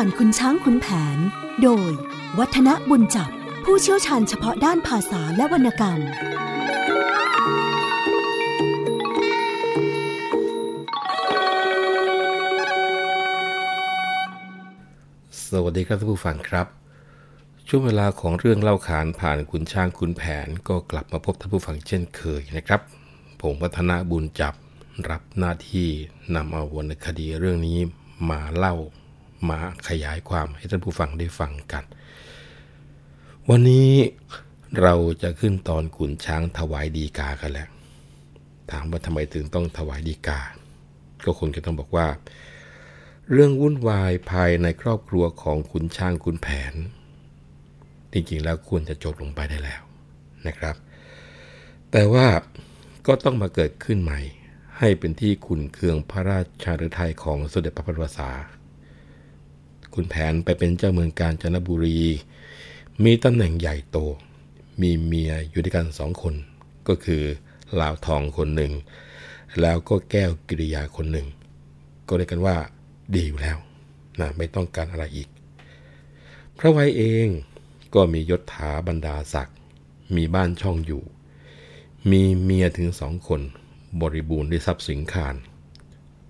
ผ่านคุณช้างคุณแผน โดย วัฒนบุญจับ ผู้เชี่ยวชาญเฉพาะด้านภาษาและวรรณกรรม สวัสดีครับท่านผู้ฟังครับ ช่วงเวลาของเรื่องเล่าขานผ่านคุณช้างคุณแผนก็กลับมาพบท่านผู้ฟังเช่นเคยนะครับ ผมวัฒนบุญจับรับหน้าที่นำเอาวรรณคดีเรื่องนี้มาเล่า มาขยายความให้ท่านผู้ฟังได้ฟังกัน วันนี้เราจะขึ้นตอนขุนช้างถวายดีกากันแล้ว ถามว่าทำไมถึงต้องถวายดีกา ก็คงจะต้องบอกว่า เรื่องวุ่นวายภายในครอบครัวของขุนช้างขุนแผน จริงๆแล้วควรจะจบลงไปได้แล้วนะครับ แต่ว่าก็ต้องมาเกิดขึ้นใหม่ ให้เป็นที่ขุนเคืองพระราชาฤทัยของสมเด็จพระพันวษา ขุนแผนไปเป็นเจ้าเมืองกาญจนบุรี มีตำแหน่งใหญ่โต มีเมียอยู่ด้วยกันสองคน ก็คือลาวทองคนหนึ่ง แล้วก็แก้วกิริยาคนหนึ่ง ก็เรียกกันว่าดีอยู่แล้วนะไม่ต้องการอะไรอีก พระไวยเองก็มียศถาบรรดาศักดิ์มีบ้านช่องอยู่ มีเมียถึงสองคน บริบูรณ์ด้วยทรัพย์สินคาร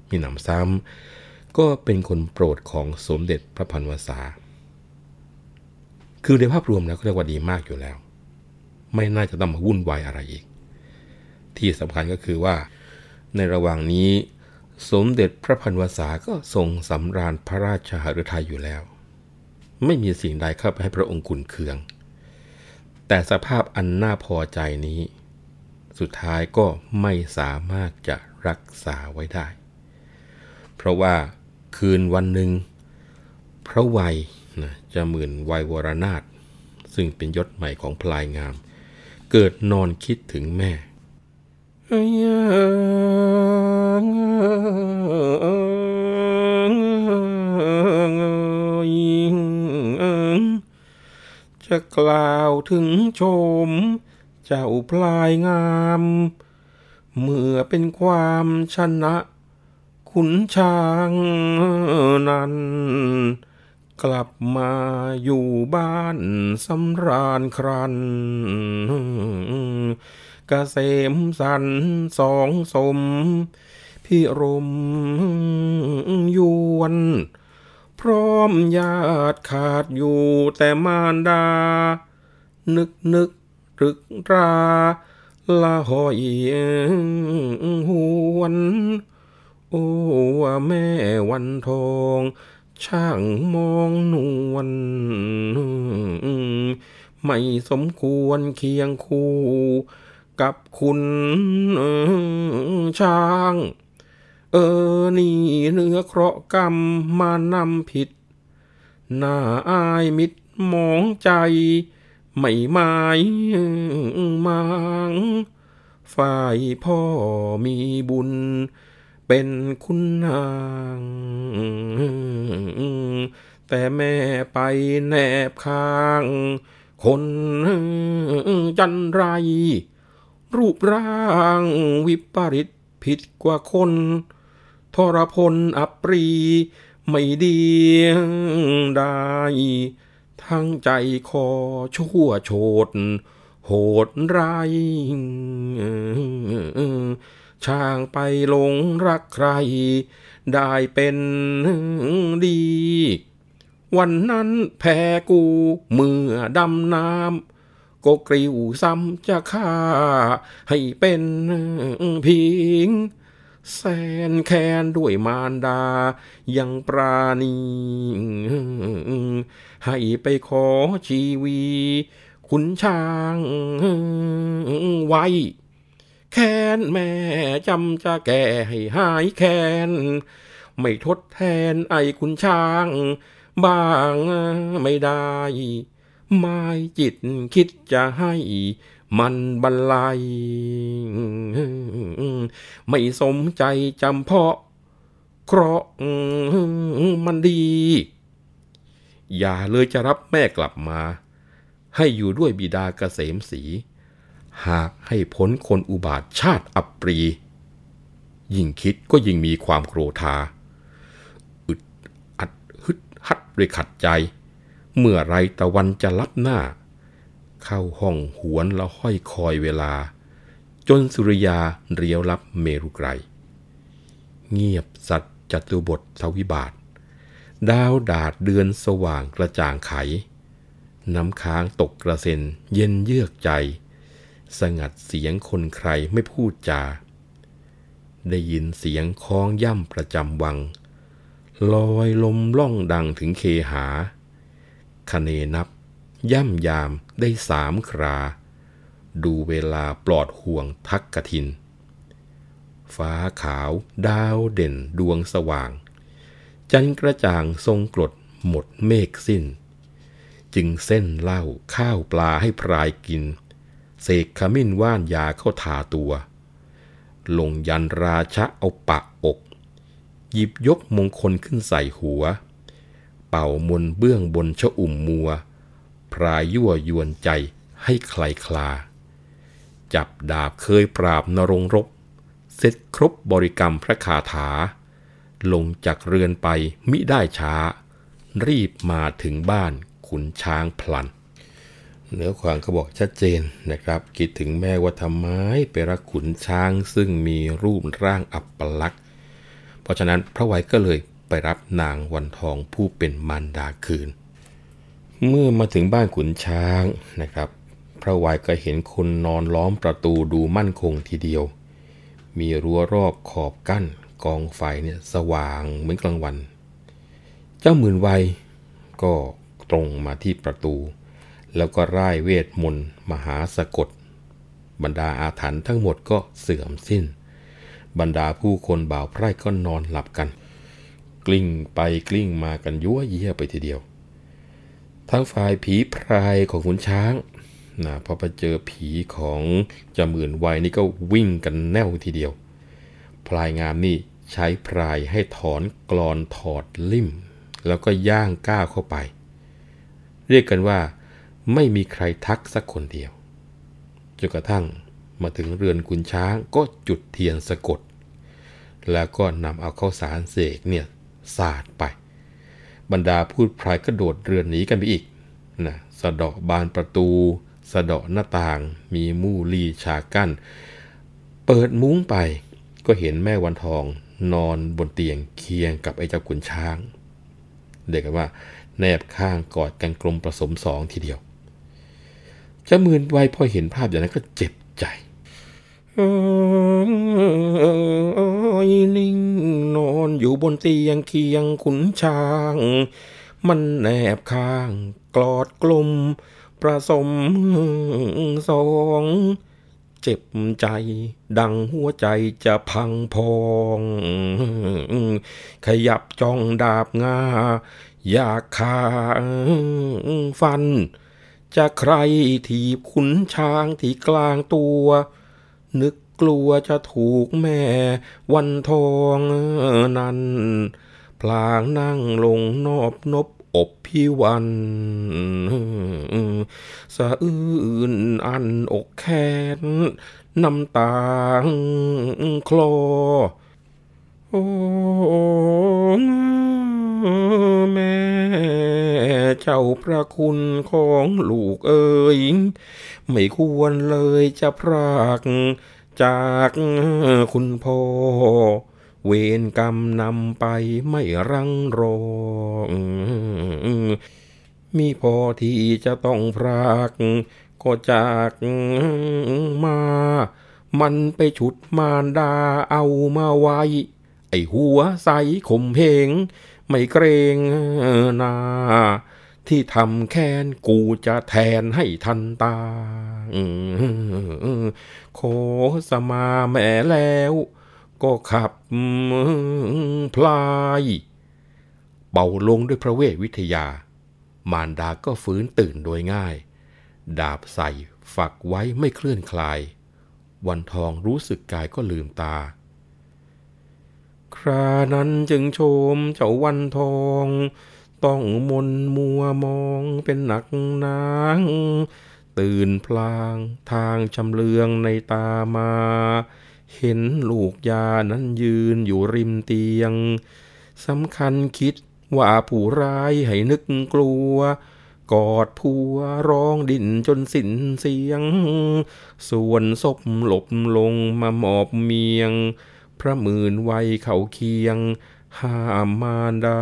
มีหนำซ้ำ ก็เป็นคนโปรดของสมเด็จพระพันวษา คือในภาพรวมแล้วก็เรียกว่าดีมากอยู่แล้ว ไม่น่าจะต้องมาวุ่นวายอะไรอีก ที่สำคัญก็คือว่า ในระหว่างนี้ สมเด็จพระพันวษาก็ทรงสำราญพระราชหฤทัยอยู่แล้ว ไม่มีสิ่งใดเข้าไปให้พระองค์ขุนเคือง แต่สภาพอันน่าพอใจนี้ สุดท้ายก็ไม่สามารถจะรักษาไว้ได้ เพราะว่า คืนวันหนึ่งพระวัยนะจะหมื่นวัยวรนาถซึ่งเป็นยศใหม่ของพลายงาม เกิดนอนคิดถึงแม่จะกล่าวถึงชม เจ้าพลายงาม เมื่อเป็นความชนะ ขุนช้างนั้น กลับมาอยู่บ้านสำราญครันกเกษมสันสองสม พิรมยวน พร้อมญาติขาดอยู่แต่มารดา นึกนึกรึกรา ละหอยหวน โอ้ว่าแม่วันทอง ช่างมองนวลไม่สมควรเคียงคู่ กับคุณช้าง เออ นี่เนื้อเคราะห์กรรมมานำผิด หน่าอายมิดมองใจ ไม่หมายมาง ฝ่ายพ่อมีบุญ เป็นคุณนาง แต่แม่ไปแนบข้าง คนจันไร รูปร่างวิปริตผิดกว่าคน ทรพลอัปรี ไม่ดีได้ ทั้งใจคอชั่วโฉดโหดร้าย ช่างไปหลงรักใคร ได้เป็นดี วันนั้นแพ้กูเมื่อดำน้ำก็กริวซ้ำจะฆ่า ให้เป็นพิงแสนแค้นด้วยมารดา ยังปราณี ให้ไปขอชีวีขุนช้างไว้ แค้นแม่จำจะแก่ให้หายแค้น ไม่ทดแทนไอ้คุณช้าง บ้างไม่ได้ไม่จิตคิดจะให้มันบรรลัยไม่สมใจจำเพาะเคราะห์มันดี อย่าเลยจะรับแม่กลับมา ให้อยู่ด้วยบิดาเกษมศรี หากให้พ้นคนอุบาทชาติอัปรี ยิ่งคิดก็ยิ่งมีความโกรธา อึดอัดฮึดฮัดด้วยขัดใจ เมื่อไรตะวันจะลับหน้า เข้าห้องหวนแล้วห้อยคอยเวลา จนสุริยาเรียวรับเมรุไกร เงียบสัตว์จตุบททวิบาท ดาวดาดเดือนสว่างกระจ่างไข น้ำค้างตกกระเซ็นเย็นเยือกใจ สงัดเสียงคนใครไม่พูดจา ได้ยินเสียงคล้องย่ำประจำวัง ลอยลมล่องดังถึงเคหาคเนนับ ย่ำยามได้สามครา ดูเวลาปลอดห่วงทักกทิน ฟ้าขาวดาวเด่นดวงสว่าง จันกระจ่างทรงกรดหมดเมฆสิ้น จึงเส้นเหล้าข้าวปลาให้พรายกิน เสกขมิ้นว่านยาเข้าทาตัว ลงยันราชะเอาปะอก หยิบยกมงคลขึ้นใส่หัว เป่ามนเบื้องบนชะอุ่มมัว พรายยั่วยวนใจให้ใครคลา จับดาบเคยปราบนรงรบ เสร็จครบบริกรรมพระคาถา ลงจากเรือนไปมิได้ช้า รีบมาถึงบ้านขุนช้างพลัน เนื้อความเขาบอกชัดเจนนะครับ คิดถึงแม่ว่าทำไมไปรักขุนช้างซึ่งมีรูปร่างอัปลักษณ์ เพราะฉะนั้นพระไวยก็เลยไปรับนางวันทองผู้เป็นมารดาคืน เมื่อมาถึงบ้านขุนช้างนะครับ พระไวยก็เห็นคนนอนล้อมประตูดูมั่นคงทีเดียว มีรั้วรอบขอบกั้น กองไฟเนี่ยสว่างเหมือนกลางวัน เจ้าหมื่นไวยก็ตรงมาที่ประตู แล้วก็ร่ายเวทมนต์มหาสะกด บรรดาอาถรรพ์ทั้งหมดก็เสื่อมสิ้น บรรดาผู้คนบ่าวไพร่ก็นอนหลับกัน กลิ้งไปกลิ้งมากันยั่วเยี่ยไปทีเดียว ทั้งฝ่ายผีพรายของขุนช้างนะพอไปเจอผีของจมื่นวัยนี่ก็วิ่งกันแน่วทีเดียว พลายงามนี่ใช้พรายให้ถอนกรอนถอดลิ่ม แล้วก็ย่างก้าวเข้าไป เรียกกันว่า ไม่มีใครทักสักคนเดียวจนกระทั่งมาถึงเรือนคุณช้างก็จุดเทียนสะกด แล้วก็นำเอาข้าวสารเสกเนี่ยสาดไป บรรดาพูดพรายก็โดดเรือนหนีกันไปอีกนะสะเดาะบานประตู สะเดาะหน้าต่างมีมู่ลีฉากกั้น เปิดมุ้งไปก็เห็นแม่วันทองนอนบนเตียงเคียงกับไอ้เจ้าขุนช้าง เด็กกันว่าแนบข้างกอดกันกลมผสมสองทีเดียว จ้ามืนไวพอเห็นภาพอย่างนั้นก็เจ็บใจโอ้ยลิงนอนอยู่บนเตียงเคียงขุนช้าง มันแนบข้าง กลอดกลม ประสมสองเจ็บใจ ดังหัวใจจะพังพอง ขยับจ้องดาบงา อยากขาฟัน จะใครถีบขุนช้างที่กลางตัว นึกกลัวจะถูกแม่วันทองนั้นพลางนั่งลงนอบนบอกพี่วันสะอื้นอันอกแค้นน้ำตาคลอ โอ้แม่ เจ้าพระคุณของลูกเอ๋ยไม่ควรเลยจะพรากจากคุณพ่อ เวรกรรมนำไปไม่รังรอมีพอที่จะต้องพราก ก็จากมา มันไปฉุดมารดาเอามาไว้ อหัวใสข่มเพงไม่เกรงนาที่ทำแค้นกูจะแทนให้ทันตาขอสมาแม่แล้ว ก็ขับพลาย เบาลงด้วยพระเวทวิทยา มารดาก็ฟื้นตื่นโดยง่าย ดาบใส่ฝักไว้ไม่เคลื่อนคลาย วันทองรู้สึกกายก็ลืมตา ครานั้นจึงชมเจ้าวันทอง ต้องมนมัวมองเป็นหนักนาง ตื่นพลางทางชำเลืองในตามา เห็นลูกยานั้นยืนอยู่ริมเตียงสำคัญคิดว่าผู้ร้ายให้นึกกลัว กอดผัวร้องดิ่นจนสิ้นเสียง ส่วนศพหลบลงมาหมอบเมียง พระมื่นไวยเขาเคียง ห้ามมารดา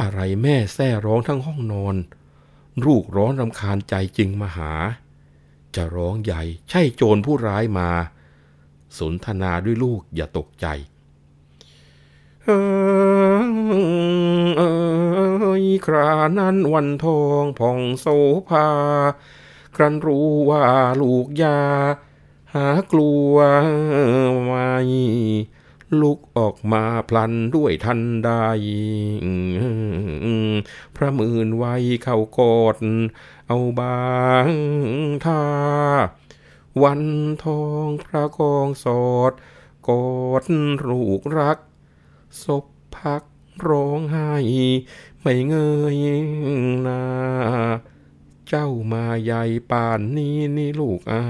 อะไรแม่แซ่ร้องทั้งห้องนอน ลูกร้อนรำคาญใจจึงมาหา จะร้องใหญ่ใช่โจรผู้ร้ายมา สนทนาด้วยลูกอย่าตกใจเอยครานั้นวันทองผ่องโสภาครันรู้ว่าลูกยาากลัวไม่ลุกออกมาพลันด้วยทันใดพระมื่นไว้เข้ากอดเอาบางท่า วันทองพระกองสอดกอดลูกรักศพพักร้องไห้ ไม่เงยหน้า เจ้ามาใหญ่ป่านนี้นี่ลูกอา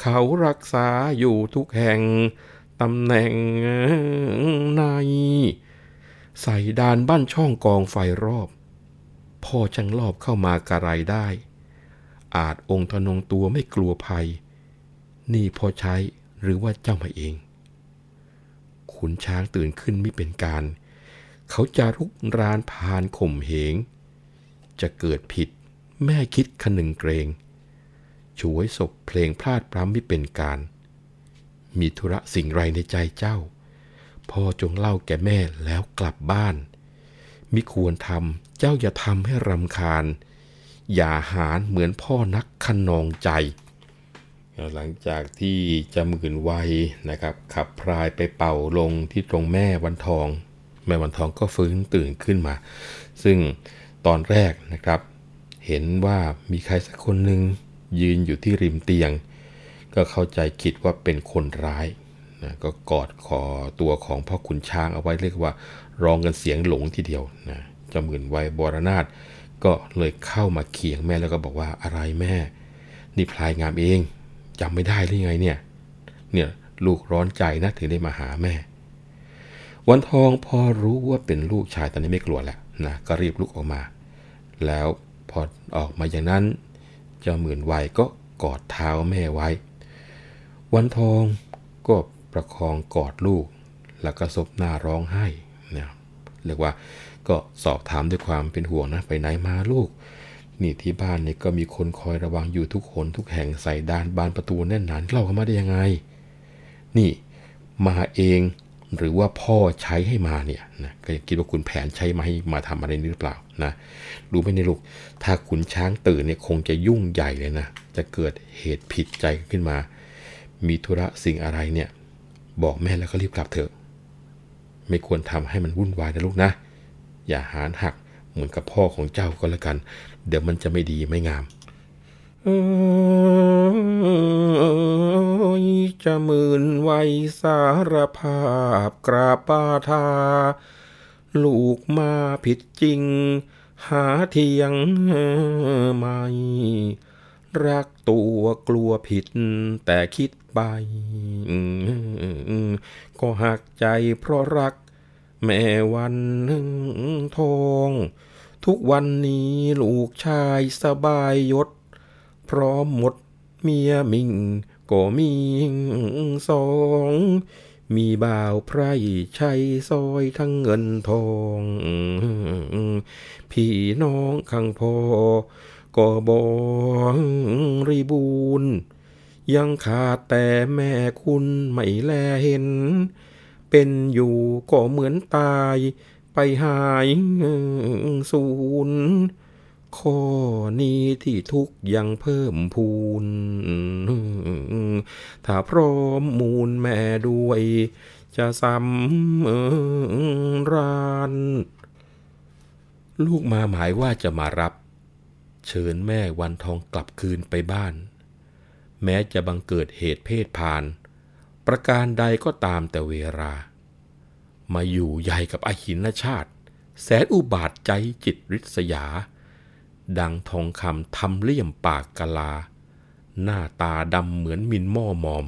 เขารักษาอยู่ทุกแห่งตำแหน่งในใส่ดานบ้านช่องกองไฟรอบ พ่อจังรอบเข้ามากระไรได้ อาจองค์ทนงตัวไม่กลัวภัย นี่พอใช้หรือว่าเจ้ามาเอง ขุนช้างตื่นขึ้นไม่เป็นการ เขาจะรุกรานพานข่มเหง จะเกิดผิด แม่คิดขนึงเกรงช่วยศพเพลงพลาดพร้ำไม่เป็นการ มีธุระสิ่งไรในใจเจ้า พ่อจงเล่าแก่แม่แล้วกลับบ้าน มิควรทำเจ้าอย่าทำให้รำคาญ อย่าหารเหมือนพ่อนักขนองใจ หลังจากที่จะหมื่นวัยนะครับ ขับพรายไปเป่าลงที่ตรงแม่วันทอง แม่วันทองก็ฟื้นตื่นขึ้นมา ซึ่ง ตอนแรกนะครับ เห็นว่ามีใครสักคนหนึ่งยืนอยู่ที่ริมเตียง ก็เข้าใจคิดว่าเป็นคนร้ายนะก็กอดคอตัวของพ่อขุนช้างเอาไว้เรียกว่าร้องกันเสียงหลงทีเดียวนะจ้าหมื่นไวัยบรนาถก็เลยเข้ามาเคียงแม่แล้วก็บอกว่าอะไรแม่ นี่พลายงามเองจำไม่ได้หรือไงเนี่ยเนี่ยลูกร้อนใจนะถึงได้มาหาแม่ วันทองพอรู้ว่าเป็นลูกชายตอนนี้ไม่กลัวแล้วนะก็รีบลุกออกมา แล้วพอออกมาอย่างนั้น เจ้าหมื่นวัยก็กอดเท้าแม่ไว้ วันทองก็ประคองกอดลูก แล้วก็ซบหน้าร้องไห้นะเรียกว่าก็สอบถามด้วยความเป็นห่วงนะไปไหนมาลูก นี่ที่บ้านนี่ก็มีคนคอยระวังอยู่ทุกคนทุกแห่งใส่ด้านบานประตูแน่นหนานเราเข้ามาได้ยังไง นี่มาเอง หรือว่าพ่อใช้ให้มาเนี่ยนะก็คิดว่าคุณแผนใช้มาให้มาทำอะไรนี่หรือเปล่านะรู้ไหมในลูกถ้าขุนช้างตื่นเนี่ยคงจะยุ่งใหญ่เลยนะจะเกิดเหตุผิดใจขึ้นมา มีธุระสิ่งอะไรเนี่ย บอกแม่แล้วก็รีบกลับเถอะ ไม่ควรทำให้มันวุ่นวายนะลูกนะ อย่าหานหักเหมือนกับพ่อของเจ้าก็แล้วกัน เดี๋ยวมันจะไม่ดีไม่งาม เอยจะมื่นไวยสารภาพกราบปาทา ลูกมาผิดจริง หาเทียงไม่ รักตัวกลัวผิดแต่คิดไป ก็หักใจเพราะรัก แม่วันทอง ทุกวันนี้ลูกชายสบายยศ พร้อมหมดเมียมิงก็มีสอง มีบ่าวไพรชัยซอยทั้งเงินทอง พี่น้องข้างพอก็บริบูรณ์ยังขาดแต่แม่คุณไม่แลเห็น เป็นอยู่ก็เหมือนตายไปหายสูญ ข้อนี้ที่ทุกยังเพิ่มพูน ถ้าพร้อมมูลแม่ด้วย จะสำราน ลูกมาหมายว่าจะมารับ เชิญแม่วันทองกลับคืนไปบ้าน แม้จะบังเกิดเหตุเพศพาน ประการใดก็ตามแต่เวลา มาอยู่ใหญ่กับอหินชาติ แสนอุบาทใจจิตริษยา ดังทองคำทำเลี่ยมปากกะลา หน้าตาดำเหมือนมินหม้อมอม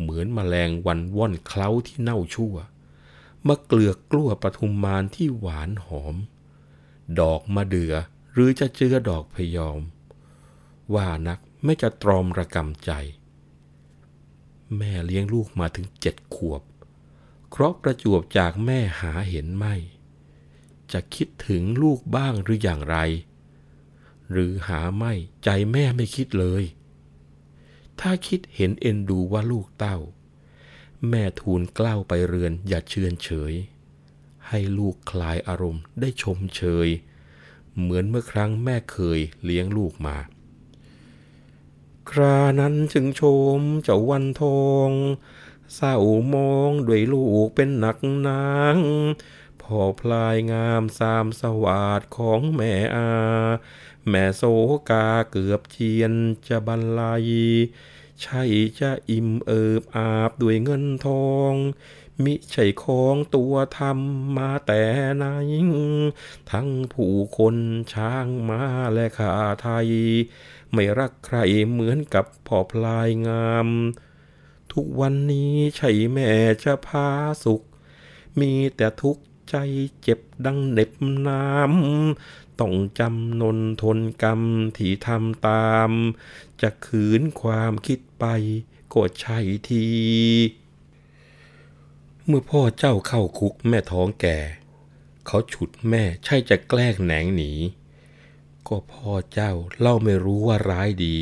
เหมือนมแมลงวันว่อนเคล้าที่เน่าชั่วมะเกลือกกลั้วปทุมมานที่หวานหอม ดอกมะเดือหรือจะเจือดอกพยอม ว่านักไม่จะตรอมระกำใจ แม่เลี้ยงลูกมาถึงเจ็ดขวบ เคราะประจวบจากแม่หาเห็นไม่ จะคิดถึงลูกบ้างหรืออย่างไร หรือหาไม่ใจแม่ไม่คิดเลย ถ้าคิดเห็นเอ็นดูว่าลูกเต้า แม่ทูลกล้าวไปเรือนอย่าเชือนเฉย ให้ลูกคลายอารมณ์ได้ชมเชย เหมือนเมื่อครั้งแม่เคยเลี้ยงลูกมา ครานั้นจึงชมเจ้าวันทองเศร้ามองด้วยลูกเป็นหนักนางพอพลายงามสามสวาดของแม่อา แม่โซกาเกือบเจียนจะบรรลัยใช่จะอิ่มเอิบอาบด้วยเงินทอง มิใช่ของตัวทำมาแต่ไหนทั้งผู้คนช้างมาและขาไทย ไม่รักใครเหมือนกับพ่อพลายงาม ทุกวันนี้ใช่แม่จะพาสุข มีแต่ทุกข์ใจเจ็บดังเน็บน้ำ ต้องจำนนทนกรรมที่ทำตาม จะขืนความคิดไปก็ใช่ที เมื่อพ่อเจ้าเข้าคุกแม่ท้องแก่ เขาฉุดแม่ใช่จะแกล้งแหนงหนี ก็พ่อเจ้าเล่าไม่รู้ว่าร้ายดี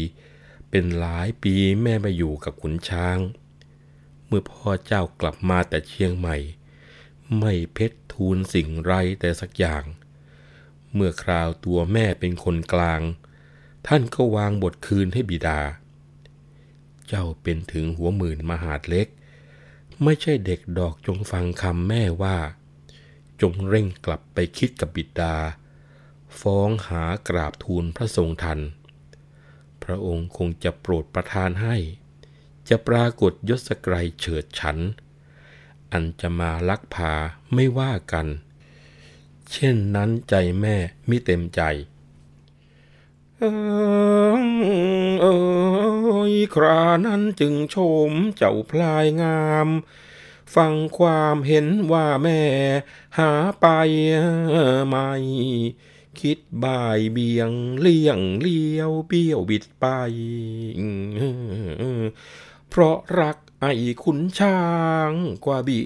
เป็นหลายปีแม่มาอยู่กับขุนช้าง เมื่อพ่อเจ้ากลับมาแต่เชียงใหม่ ไม่เพชรทูลสิ่งไรแต่สักอย่าง เมื่อคราวตัวแม่เป็นคนกลาง ท่านก็วางบทคืนให้บิดา เจ้าเป็นถึงหัวหมื่นมหาดเล็ก ไม่ใช่เด็กดอกจงฟังคำแม่ว่า จงเร่งกลับไปคิดกับบิดา ฟ้องหากราบทูลพระทรงทัน พระองค์คงจะโปรดประทานให้ จะปรากฏยศไกรเฉิดฉัน อันจะมาลักพาไม่ว่ากัน เช่นนั้นใจแม่มิเต็มใจเอยครานั้นจึงชมเจ้าพลายงาม ฟังความเห็นว่าแม่หาไปไม่คิดบ่ายเบียงเลี่ยงเลี้ยวเบี้ยวบิดไป เพราะรักไอ้ขุนช้างกว่าบิ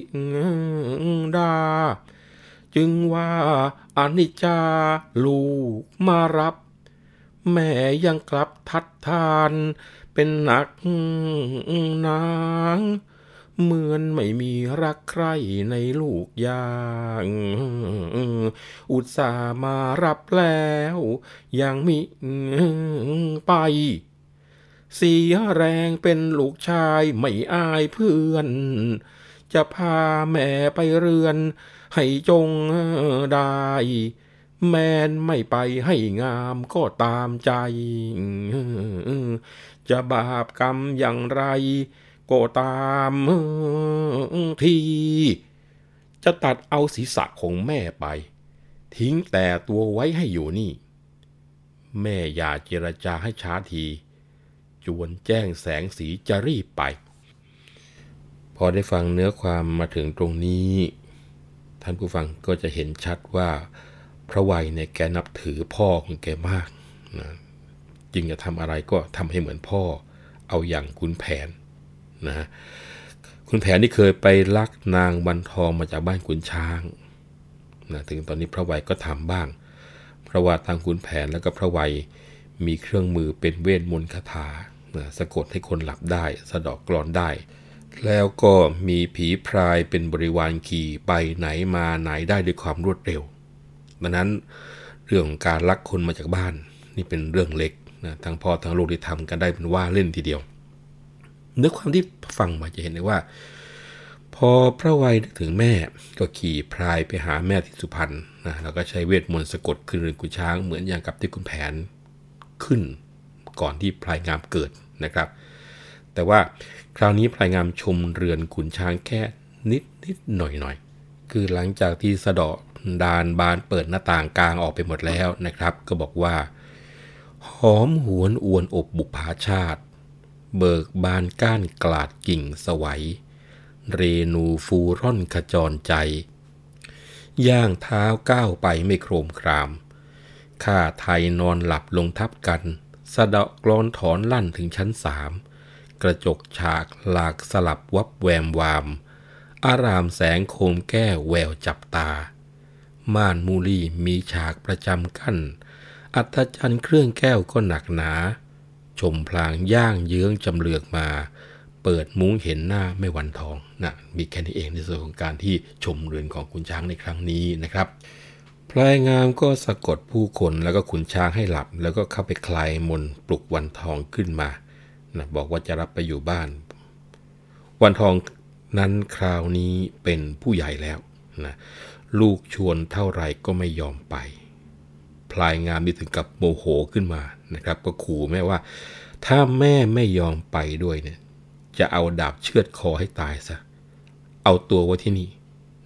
ดา จึงว่าอนิจจาลูกมารับ แม่ยังกลับทัดทานเป็นหนักนาง เหมือนไม่มีรักใครในลูกยาง อุตส่ามารับแล้ว ยังมีไป เสียแรงเป็นลูกชายไม่อายเพื่อน จะพาแม่ไปเรือน ให้จงได้ แมนไม่ไปให้งามก็ตามใจ จะบาปกรรมอย่างไร ก็ตามทีจะตัดเอาศีรษะของแม่ไป ทิ้งแต่ตัวไว้ให้อยู่นี่ แม่อย่าเจรจาให้ช้าที จวนแจ้งแสงสีจะรีบไป พอได้ฟังเนื้อความมาถึงตรงนี้ ท่านผู้ฟังก็จะเห็นชัดว่า พระวัยเนี่ยแกนับถือพ่อของแกมากนะจึงจะทำอะไรก็ทำให้เหมือนพ่อ เอาอย่างคุณแผนนะคุณแผนที่เคยไปลักนางบันทองมาจากบ้านขุนช้างนะถึงตอนนี้พระวัยก็ทำบ้าง เพราะว่าทางขุนแผนแล้วก็พระวัยมีเครื่องมือเป็นเวทมนต์คาถาสะกดให้คนหลับได้ สะดอกกรอนได้ แล้วก็มีผีพรายเป็นบริวารขี่ไปไหนมาไหนได้ด้วยความรวดเร็วดังนั้นเรื่องการลักคนมาจากบ้านนี่เป็นเรื่องเล็กนะทั้งพ่อทั้งลูกที่ทำกันได้เป็นว่าเล่นทีเดียวเนื้อความที่ฟังมาจะเห็นได้ว่า พอพระวัยถึงแม่ก็ขี่พรายไปหาแม่ที่สุพรรณนะแล้วก็ใช้เวทมนต์สะกดขึ้นเรือนกุช้างเหมือนอย่างกับที่คุณแผนขึ้น ก่อนที่พลายงามเกิดนะครับ แต่ว่า คราวนี้พลายงามชมเรือนขุนช้างแค่นิดนิดหน่อยหน่อยคือหลังจากที่สะดอดานบานเปิดหน้าต่างกลางออกไปหมดแล้วนะครับ ก็บอกว่า หอมหวนอวนอบบุพาชาติ เบิกบานก้านกลาดกิ่งสวัย เรนูฟูร่อนขจรใจ ย่างเท้าก้าวไปไม่โครมคราม ข้าไทยนอนหลับลงทับกัน สะเดาะกรอนถอนลั่นถึงชั้นสาม กระจกฉากหลากสลับวับแวมวาม อารามแสงโคมแก้วแววจับตา ม่านมูลีมีฉากประจำกั้น อัศจรรย์เครื่องแก้วก็หนักหนา ชมพลางย่างเยื้องจำเลือกมา เปิดมุ้งเห็นหน้าไม่วันทองนะมีแค่นี้เองในส่วนของการที่ชมเรือนของคุณช้างในครั้งนี้นะครับพลายงามก็สะกดผู้คนแล้วก็ขุนช้างให้หลับ แล้วก็เข้าไปคลายมนปลุกวันทองขึ้นมา นะบอกว่าจะรับไปอยู่บ้าน วันทองนั้นคราวนี้เป็นผู้ใหญ่แล้วนะลูกชวนเท่าไหร่ก็ไม่ยอมไป พลายงามนี่ถึงกับโมโหขึ้นมานะครับ ก็ขู่แม่ว่า ถ้าแม่ไม่ยอมไปด้วยเนี่ยจะเอาดาบเชือดคอให้ตายซะ เอาตัวไว้ที่นี่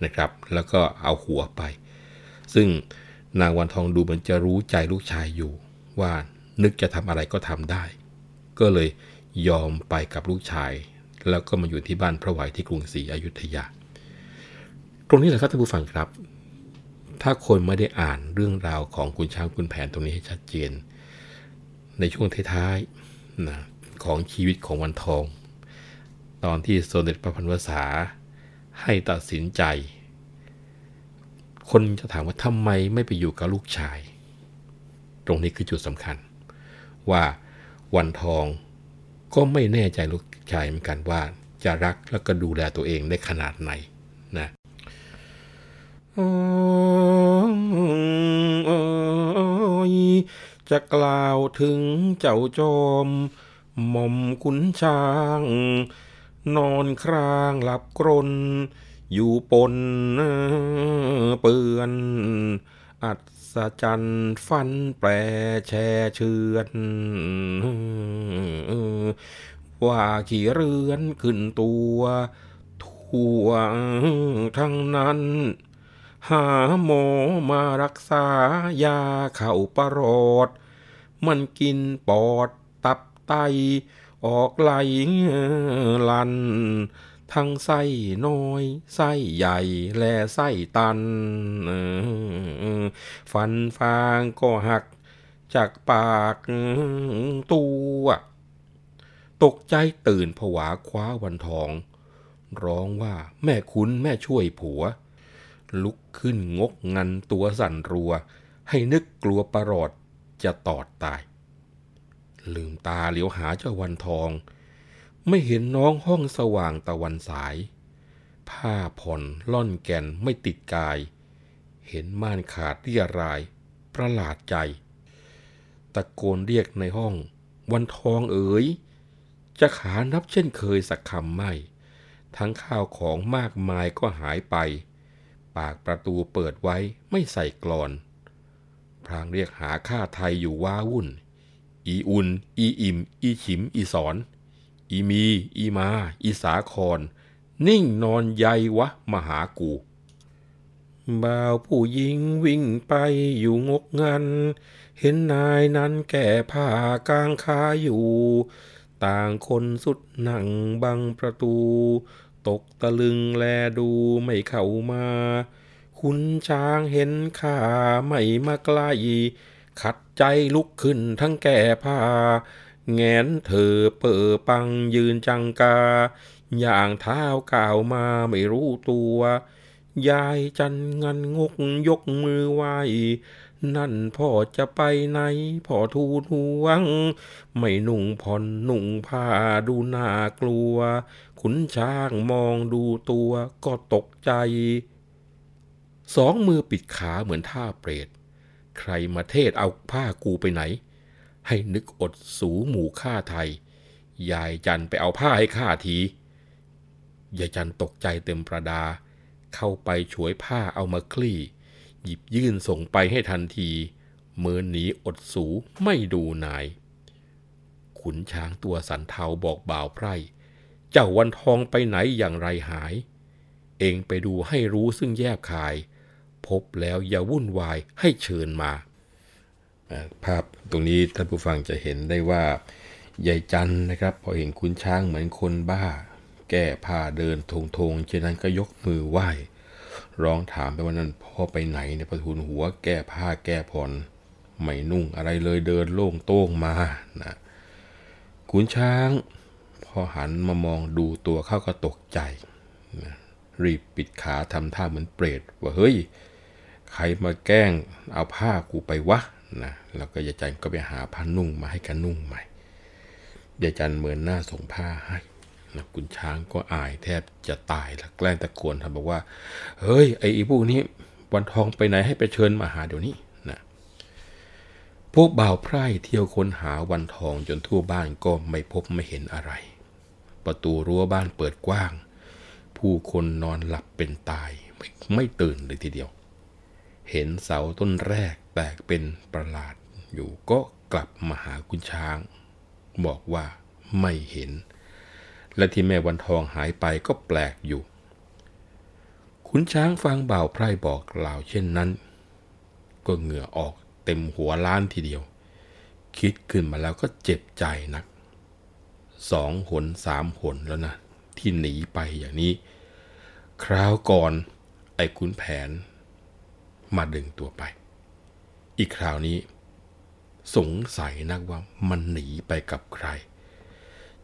นะครับ แล้วก็เอาหัวไป ซึ่งนางวันทองดูเหมือนจะรู้ใจลูกชายอยู่ ว่านึกจะทำอะไรก็ทำได้ ก็เลย ยอมไปกับลูกชาย แล้วก็มาอยู่ที่บ้านพระไหวที่กรุงศรีอยุธยา ตรงนี้แหละครับท่านผู้ฟังครับ ถ้าคนไม่ได้อ่านเรื่องราวของคุณช้างคุณแผนตรงนี้ให้ชัดเจน ในช่วงท้ายๆนะของชีวิตของวันทอง ตอนที่สมเด็จพระพันวษาให้ตัดสินใจ คนจะถามว่าทำไมไม่ไปอยู่กับลูกชาย ตรงนี้คือจุดสำคัญ ว่าวันทอง ก็ไม่แน่ใจลูกชายเหมือนกันว่าจะรักแล้วก็ดูแลตัวเองได้ขนาดไหนนะจะกล่าวถึงเจ้าจอมหม่อมขุนช้าง นอนครางหลับกรน อยู่ปนเปื่อนอัด ศจรรย์ฟันแปรแช่เชือนว่าขี่เรือนขึ้นตัวทั่วทั้งนั้น หาหมอมารักษายาเข่าประหลอดมันกินปอดตับไต ออกไหลลัน ทั้งไส้น้อยไส้ใหญ่และไส้ตันฟันฟางก็หักจากปากตัว ตกใจตื่นผวาคว้าวันทอง ร้องว่าแม่คุณแม่ช่วยผัว ลุกขึ้นงกงันตัวสั่นรัว ให้นึกกลัวประหลอดจะตอดตาย ลืมตาเหลียวหาเจ้าวันทอง ไม่เห็นน้องห้องสว่างตะวันสาย ผ้าผ่อนล่อนแก่นไม่ติดกาย เห็นม่านขาดเรียราย ประหลาดใจ ตะโกนเรียกในห้อง วันทองเอ๋ย จะขานับเช่นเคยสักคำไม่ ทั้งข้าวของมากมายก็หายไป ปากประตูเปิดไว้ไม่ใส่กรอน พรางเรียกหาข้าไทยอยู่ว้าวุ่น อีอุน อีอิ่ม อีฉิม อีสอน อีมี อีมา อีสาคร นิ่งนอนใยวะมหากูบ่าวผู้หญิงวิ่งไปอยู่งกงัน เห็นนายนั้นแก่ผ้ากลางขาอยู่ ต่างคนสุดหนังบังประตู ตกตะลึงแลดูไม่เข้ามา คุณช้างเห็นข้าไม่มาใกล้ขัดใจลุกขึ้นทั้งแก่ผ้า แงนเธอเปิดปังยืนจังกา อย่างเท้าก่าวมาไม่รู้ตัว ยายจันงันงกยกมือไหวนั่นพ่อจะไปไหน พ่อทูลห่วง ไม่นุ่งผ่อนนุ่งผ้าดูน่ากลัว ขุนช้างมองดูตัวก็ตกใจ สองมือปิดขาเหมือนท่าเปรต ใครมาเทศเอาผ้ากูไปไหน ให้นึกอดสูหมู่ข้าไทย ยายจันไปเอาผ้าให้ข้าที ยายจันตกใจเต็มประดา เข้าไปช่วยผ้าเอามาคลี่ หยิบยื่นส่งไปให้ทันทีเมินหนีอดสูไม่ดูนาย ขุนช้างตัวสันเทาบอกบ่าวไพร่ เจ้าวันทองไปไหนอย่างไรหาย เองไปดูให้รู้ซึ่งแยบคาย พบแล้วอย่าวุ่นวายให้เชิญมา ภาพตรงนี้ท่านผู้ฟังจะเห็นได้ว่ายายจันนะครับ พอเห็นขุนช้างเหมือนคนบ้า แก้ผ้าเดินทงทงเช่นนั้นก็ยกมือไหว้ร้องถามไปว่านั้นพ่อไปไหนเนี่ยประทูลหัวแก้ผ้าแก้ผ่อนไม่นุ่งอะไรเลยเดินโล่งโต้งมานะขุนช้าง พอหันมามองดูตัวเขาก็ตกใจนะรีบปิดขาทำท่าเหมือนเปรตว่าเฮ้ย ใครมาแกล้งเอาผ้ากูไปวะ นะแล้วก็ยายจันก็ไปหาผ้านุ่งมาให้กันนุ่งใหม่ยายจันเหมือนหน้าส่งผ้าให้นะคุณช้างก็อายแทบจะตายแล้วแกล้งตะโกนทำบอกว่า เฮ้ย ไอ้พวกนี้ วันทองไปไหนให้ไปเชิญมาหาเดี๋ยวนี้นะพวกบ่าวไพร่เที่ยวค้นหาวันทองจนทั่วบ้านก็ไม่พบไม่เห็นอะไร ประตูรั้วบ้านเปิดกว้าง ผู้คนนอนหลับเป็นตายไม่ไม่ตื่นเลยทีเดียว เห็นเสาต้นแรกแตกเป็นประหลาดอยู่ก็กลับมาหาคุณช้าง บอกว่าไม่เห็น และที่แม่วันทองหายไปก็แปลกอยู่คุณช้างฟังบ่าวไพร่บอกกล่าวเช่นนั้น ก็เหงื่อออกเต็มหัวล้านทีเดียว คิดขึ้นมาแล้วก็เจ็บใจนักสองหนสามหนแล้วนะ ที่หนีไปอย่างนี้ คราวก่อนไอ้คุณแผน มาดึงตัวไป อีกคราวนี้ สงสัยนักว่ามันหนีไปกับใคร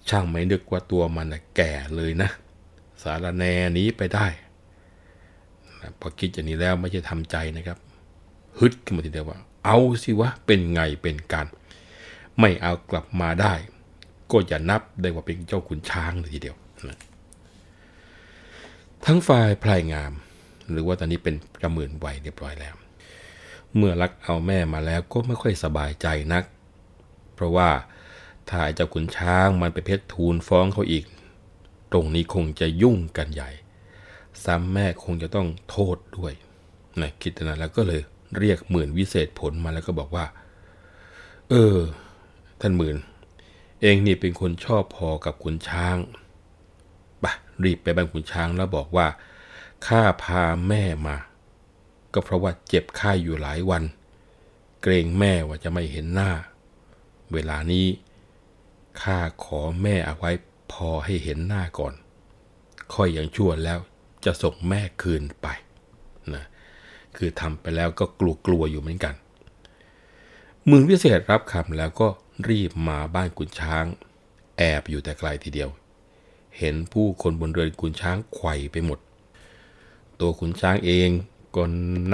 ช่างไม่นึกว่าตัวมันแก่เลยนะ สารแนหนีไปได้พอคิดอย่างนี้แล้วไม่ใช่ทำใจนะครับ ฮึดขึ้นมาทีเดียวว่า เอาสิวะเป็นไงเป็นการไม่เอากลับมาได้ ก็จะนับได้ว่าเป็นเจ้าขุนช้างเลยทีเดียวนะทั้งฝ่ายพลายงาม หรือว่าตอนนี้เป็นกระหมื่นวัยเรียบร้อยแล้ว เมื่อรักเอาแม่มาแล้วก็ไม่ค่อยสบายใจนัก เพราะว่าถ้าเจ้าขุนช้างมันไปเพชรทูลฟ้องเขาอีก ตรงนี้คงจะยุ่งกันใหญ่ ซ้ำแม่คงจะต้องโทษด้วยนะคิดนั้นแล้วก็เลยเรียกหมื่นวิเศษผลมาแล้วก็บอกว่า เออ ท่านหมื่น เองนี่เป็นคนชอบพอกับขุนช้างปะรีบไปบ้านขุนช้างแล้วบอกว่า ข้าพาแม่มา ก็เพราะว่าเจ็บไข้อยู่หลายวัน เกรงแม่ว่าจะไม่เห็นหน้า เวลานี้ข้าขอแม่เอาไว้พอให้เห็นหน้าก่อน ค่อยยังชั่วแล้วจะส่งแม่คืนไปนะคือทำไปแล้วก็กลัวกลัวอยู่เหมือนกันมือวิเศษรับคำแล้วก็รีบมาบ้านกุนช้าง แอบอยู่แต่ไกลทีเดียว เห็นผู้คนบนเรือนกุนช้างไขว่ไปหมด ตัวขุนช้างเองก็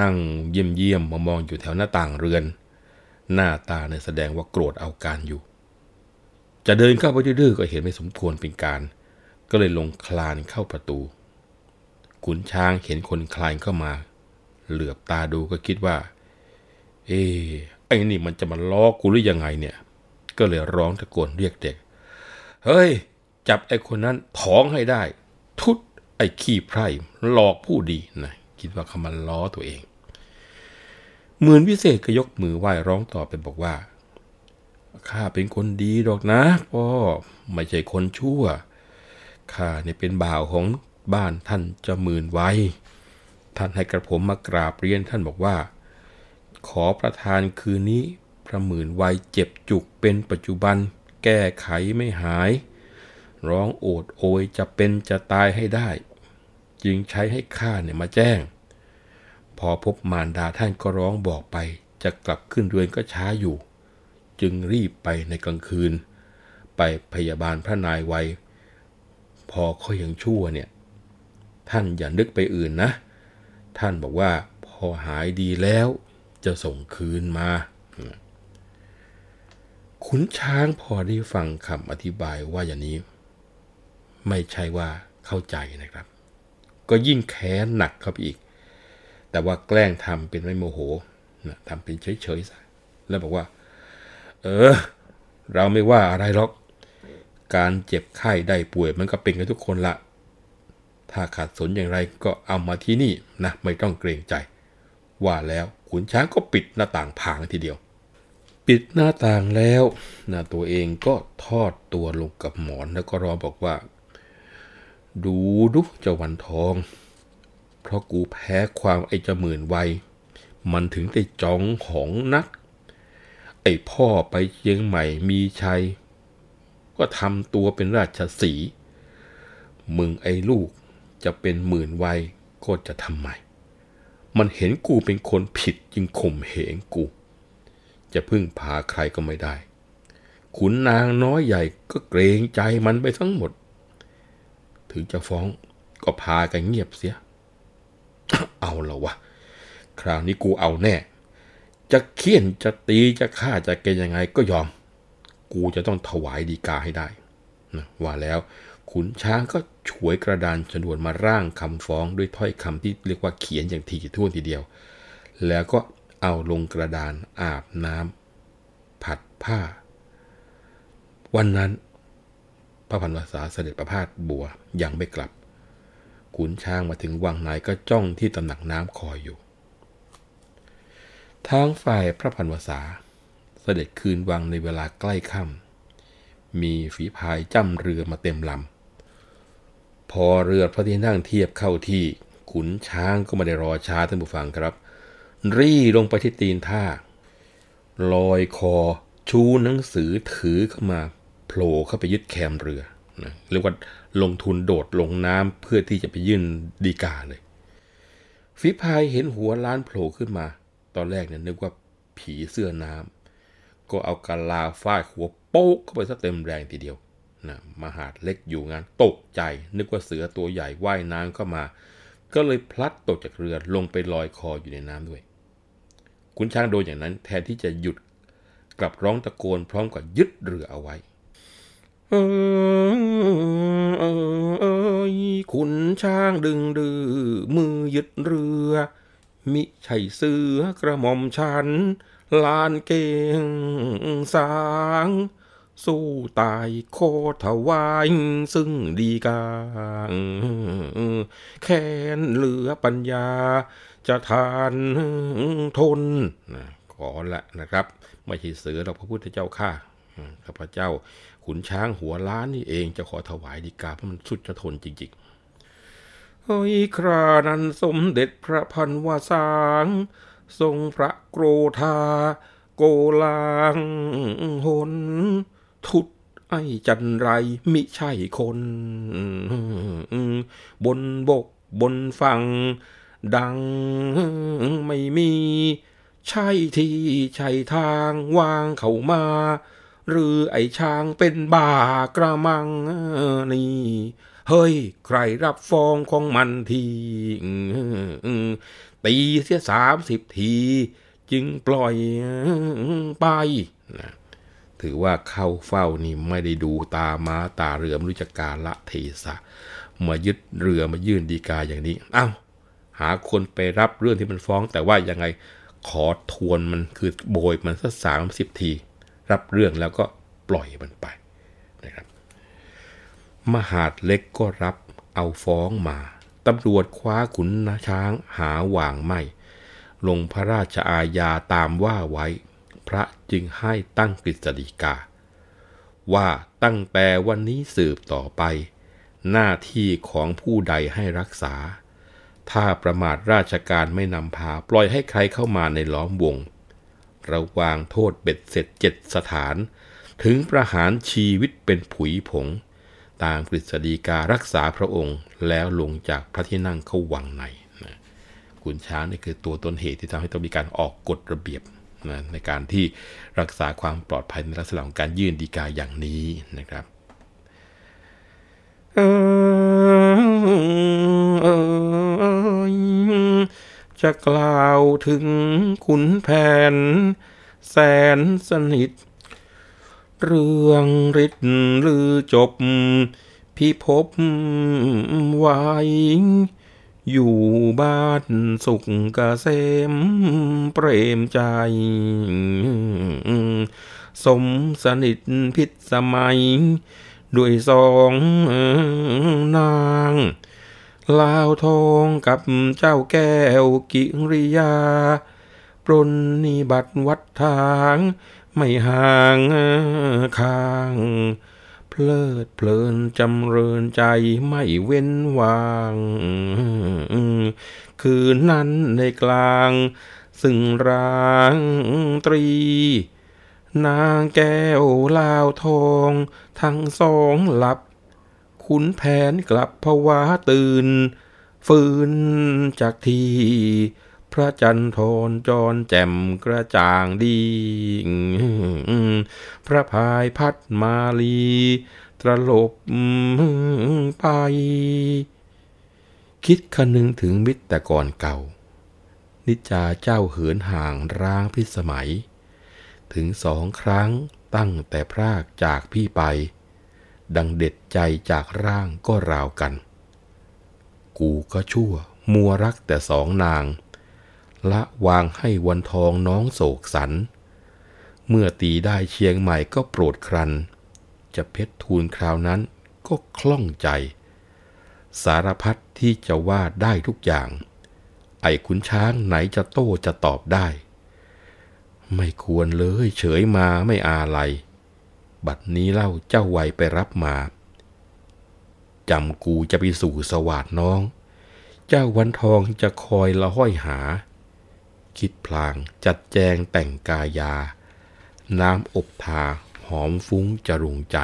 นั่งเยี่ยมเยี่ยมมามองอยู่แถวหน้าต่างเรือน หน้าตาเนี่ยแสดงว่าโกรธเอาการอยู่ จะเดินเข้าไปดื้อก็เห็นไม่สมควรเป็นการ ก็เลยลงคลานเข้าประตู ขุนช้างเห็นคนคลานเข้ามา เหลือบตาดูก็คิดว่า เอ๊ไอ้นี่มันจะมาล้อกูหรือยังไงเนี่ย ก็เลยร้องตะโกนเรียกเด็ก เฮ้ย จับไอ้คนนั้นท้องให้ได้ ทุด ไอ้ขี้ไพร่หลอกผู้ดีนะคิดว่าเขามาล้อตัวเองหมื่นวิเศษก็ยกมือไหว้ร้องต่อไปบอกว่าข้าเป็นคนดีดอกนะพ่อไม่ใช่คนชั่วข้าเนี่ยเป็นบ่าวของบ้านท่านจะหมื่นไว้ ท่านให้กระผมมากราบเรียนท่านบอกว่า ขอประทานคืนนี้พระหมื่นไวเจ็บจุกเป็นปัจจุบัน แก้ไขไม่หาย ร้องโอดโอยจะเป็นจะตายให้ได้ จึงใช้ให้ข้าเนี่ยมาแจ้ง พอพบมารดาท่านก็ร้องบอกไป จะกลับขึ้นเรือนก็ช้าอยู่ จึงรีบไปในกลางคืน ไปพยาบาลพระนายไวพอเขายังชั่วเนี่ย ท่านอย่านึกไปอื่นนะ ท่านบอกว่าพอหายดีแล้วจะส่งคืนมาขุนช้างพอได้ฟังคำอธิบายว่าอย่างนี้ ไม่ใช่ว่าเข้าใจนะครับ ก็ยิ่งแค้นหนักเข้าไปอีก แต่ว่าแกล้งทำเป็นไม่โมโหนะทำเป็นเฉยๆซะแล้วบอกว่า เออ เราไม่ว่าอะไรหรอก การเจ็บไข้ได้ป่วยมันก็เป็นกันทุกคนละ ถ้าขาดสนอย่างไรก็เอามาที่นี่นะไม่ต้องเกรงใจ ว่าแล้วขุนช้างก็ปิดหน้าต่างผางทีเดียวปิดหน้าต่างแล้วนะตัวเองก็ทอดตัวลงกับหมอนแล้วก็รอบอกว่า ดูดุเจ้าวันทอง เพราะกูแพ้ความไอ้เจ้าหมื่นวัยมันถึงได้จองของนัก ไอ้พ่อไปเชียงใหม่มีชัย ก็ทำตัวเป็นราชสีมึงไอ้ลูกจะเป็นหมื่นวัยก็จะทำไม มันเห็นกูเป็นคนผิดจึงข่มเหงกู จะพึ่งพาใครก็ไม่ได้ ขุนนางน้อยใหญ่ก็เกรงใจมันไปทั้งหมด ถึงจะฟ้องก็พากันเงียบเสีย เอาละวะ คราวนี้กูเอาแน่ จะเคี่ยนจะตีจะฆ่าจะเกยยังไงก็ยอม กูจะต้องถวายดีกาให้ได้นะว่าแล้วขุนช้างก็ฉวยกระดานชนวนมาร่างคำฟ้องด้วยถ้อยคำที่เรียกว่าเขียนอย่างถี่ถ้วนทีเดียว แล้วก็เอาลงกระดานอาบน้ำผัดผ้า วันนั้น ระพันวษาเสด็จประพาสบัวยังไม่กลับ ขุนช้างมาถึงวังนายก็จ้องที่ตำหนักน้ำคอยอยู่ ทางฝ่ายพระพันวษา เสด็จคืนวังในเวลาใกล้ค่ำมีฝีพายจ้ำเรือมาเต็มลำ พอเรือพระที่นั่งเทียบเข้าที่ ขุนช้างก็ไม่ได้รอช้าท่านผู้ฟังครับ รีลงไปที่ตีนท่าลอยคอชูหนังสือถือเข้ามา โผล่เข้าไปยึดแคมเรือนะเรียกว่าลงทุนโดดลงน้ำเพื่อที่จะไปยื่นดีกาเลย ฝีพายเห็นหัวล้านโผล่ขึ้นมา ตอนแรกเนี่ยนึกว่าผีเสื้อน้ำก็เอากาลาฟาดหัวโป๊กเข้าไปซะเต็มแรงทีเดียวนะมหาดเล็กอยู่งานตกใจ นึกว่าเสือตัวใหญ่ว่ายน้ำเข้ามา ก็เลยพลัดตกจากเรือลงไปลอยคออยู่ในน้ำด้วย คุณช้างโดนอย่างนั้นแทนที่จะหยุดกลับร้องตะโกนพร้อมกับยึดเรือเอาไว้ ขุนช้างดึงดื้อมือยึดเรือ มิใช่เสือกระหม่อมฉัน ลานเก่งสาง สู้ตายโคถวายซึ่งดีกาแค้นเหลือปัญญา จะทานทนนะขอละนะครับ ไม่ใช่เสือหรอกพระพุทธเจ้าข้า ข้าพเจ้าขุนช้างหัวล้านนี่เองจะขอถวายดีกาเพราะมันสุดจะทนจริงๆเฮ้ยครานั้นสมเด็จพระพันวาสาง ทรงพระโกรธา โกลางหน ทุดไอจันไรมิใช่คน บนบกบนฝั่งดังไม่มี ใช่ที่ใช่ทางวางเขามา หรือไอช้างเป็นบากระมังนี่ เฮ้ย ใครรับฟ้องของมันทีตีเสียสามสิบที จึงปล่อยไปนะถือว่าเข้าเฝ้านี่ไม่ได้ดูตามาตาเรือมรู้จักกาละเทศะมายึดเรือมายื่นดีกาอย่างนี้เอา้า หาคนไปรับเรื่องที่มันฟ้องแต่ว่ายังไงขอทวนมันคือโบยมันสักสามสิบที รับเรื่องแล้วก็ปล่อยมันไปนะครับ มหาดเล็กก็รับเอาฟ้องมาตำรวจคว้าขุนช้างหาหว่างไม่ ลงพระราชอาญาตามว่าไว้ พระจึงให้ตั้งกฤษฎีกา ว่าตั้งแต่วันนี้สืบต่อไป หน้าที่ของผู้ใดให้รักษา ถ้าประมาทราชการไม่นำพา ปล่อยให้ใครเข้ามาในล้อมวง ระวางโทษเบ็ดเสร็จเจ็ดสถาน ถึงประหารชีวิตเป็นผุยผง ตามกฤษฎีการักษาพระองค์แล้วลงจากพระที่นั่งเข้าวังในนะขุนช้างนี่คือตัวต้นเหตุที่ทำให้ต้องมีการออกกฎระเบียบนะในการที่รักษาความปลอดภัยในลักษณะของการยื่นดีกาอย่างนี้นะครับ จะกล่าวถึงขุนแผน แสนสนิท เรื่องฤทธิ์หรือจบ พิภพไว้อยู่บ้านสุขเกษมเปรมใจ สมสนิทพิษสมัย ด้วยสองนาง ลาวทองกับเจ้าแก้วกิริยา ปรนนิบัติวัดทาง ไม่ห่างข้าง เพลิดเพลินจำเริญใจไม่เว้นวาง คืนนั้นในกลาง ซึ่งรางตรี นางแก้วลาวทอง ทั้งสองหลับ ขุนแผนกลับภาวะตื่น ฟื้นจากที พระจันทรจรแจ่มกระจ่างดี พระพายพัดมาลี ตรลบไป คิดคนึงถึงมิตรแต่ก่อนเก่า นิจาเจ้าเหินห่างร้างพิสมัย ถึงสองครั้งตั้งแต่พรากจากพี่ไป ดังเด็ดใจจากร่างก็ราวกัน กูก็ชั่ว มัวรักแต่สองนาง ละวางให้วันทองน้องโศกสัน เมื่อตีได้เชียงใหม่ก็โปรดครัน จะเพชรทูลคราวนั้นก็คล่องใจ สารพัดที่จะว่าได้ทุกอย่าง ไอ้ขุนช้างไหนจะโต้จะตอบได้ ไม่ควรเลยเฉยมาไม่อาลัย บัดนี้เล่าเจ้าวัยไปรับมาจำกูจะไปสู่สวาดน้อง เจ้าวันทองจะคอยละห้อยหา คิดพลางจัดแจงแต่งกายา น้ำอบทาหอมฟุ้งจรุงใจ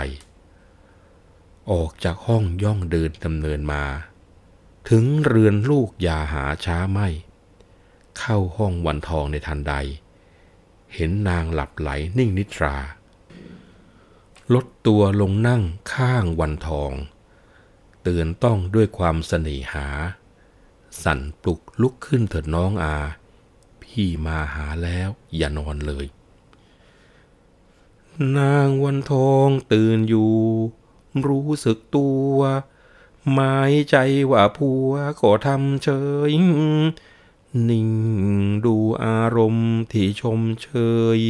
ออกจากห้องย่องเดินดำเนินมา ถึงเรือนลูกยาหาช้าไม่ เข้าห้องวันทองในทันใด เห็นนางหลับไหลนิ่งนิทรา ลดตัวลงนั่งข้างวันทอง เตือนต้องด้วยความเสน่หา สั่นปลุกลุกขึ้นเถิดน้องอา พี่มาหาแล้วอย่านอนเลย นางวันทองตื่นอยู่ รู้สึกตัวหมายใจว่าผัวก็ทำเฉย นิ่งดูอารมณ์ที่ชมเชย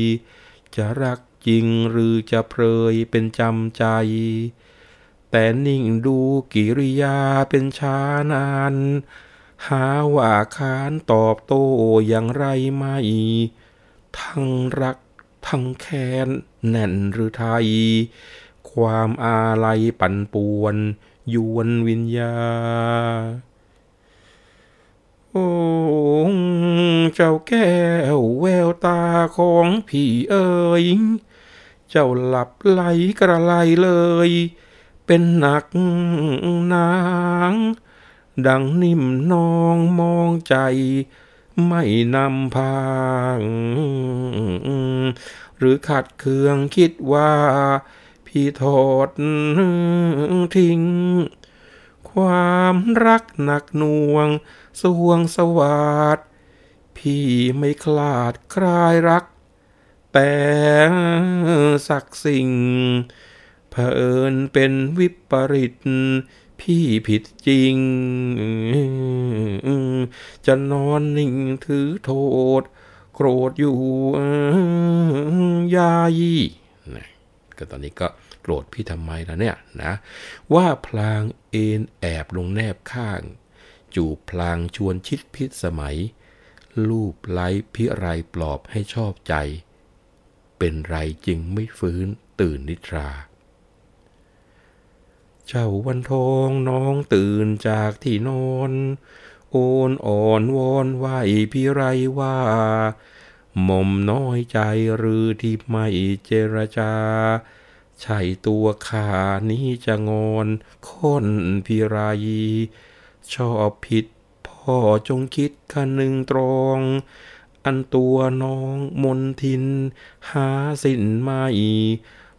จะรัก จริงหรือจะเพรยเป็นจำใจ แต่นิ่งดูกิริยาเป็นชานาน หาว่าคานตอบโต้อย่างไรไม่ ทั้งรักทั้งแค้นแน่นหรือไทย ความอาลัยปั่นป่วน ยวนวิญญาโอ้เจ้าแก้วแววตาของพี่เอ๋ย เจ้าหลับไหลกระไรเลย เป็นหนักนาง ดังนิ่มนองมองใจ ไม่นำพาง หรือขัดเคืองคิดว่า พี่ทอดทิ้ง ความรักหนักหน่วง สวงสวาดพี่ไม่คลาดคลายรัก แต่สักสิ่งเผอิญเป็นวิปริต พี่ผิดจริง จะนอนนิ่งถือโทษ โกรธอยู่ยายีนะก็ตอนนี้ก็โกรธพี่ทำไมล่ะเนี่ยนะ ว่าพลางเอ็นแอบลงแนบข้าง จูบพลางชวนชิดพิษสมัย ลูบไล้พิไรปลอบให้ชอบใจ เป็นไรจึงไม่ฟื้นตื่นนิทรา เจ้าวันทองน้องตื่นจากที่นอน โอนอ่อนวอนไหวพี่ไรว่าหม่อมน้อยใจหรือที่ไม่เจรจาใช่ตัวขานี้จะงอนค้นพิไรชอบผิดพ่อจงคิดคันหนึ่งตรอง อันตัวน้องมนทิน หาสิ้นไม่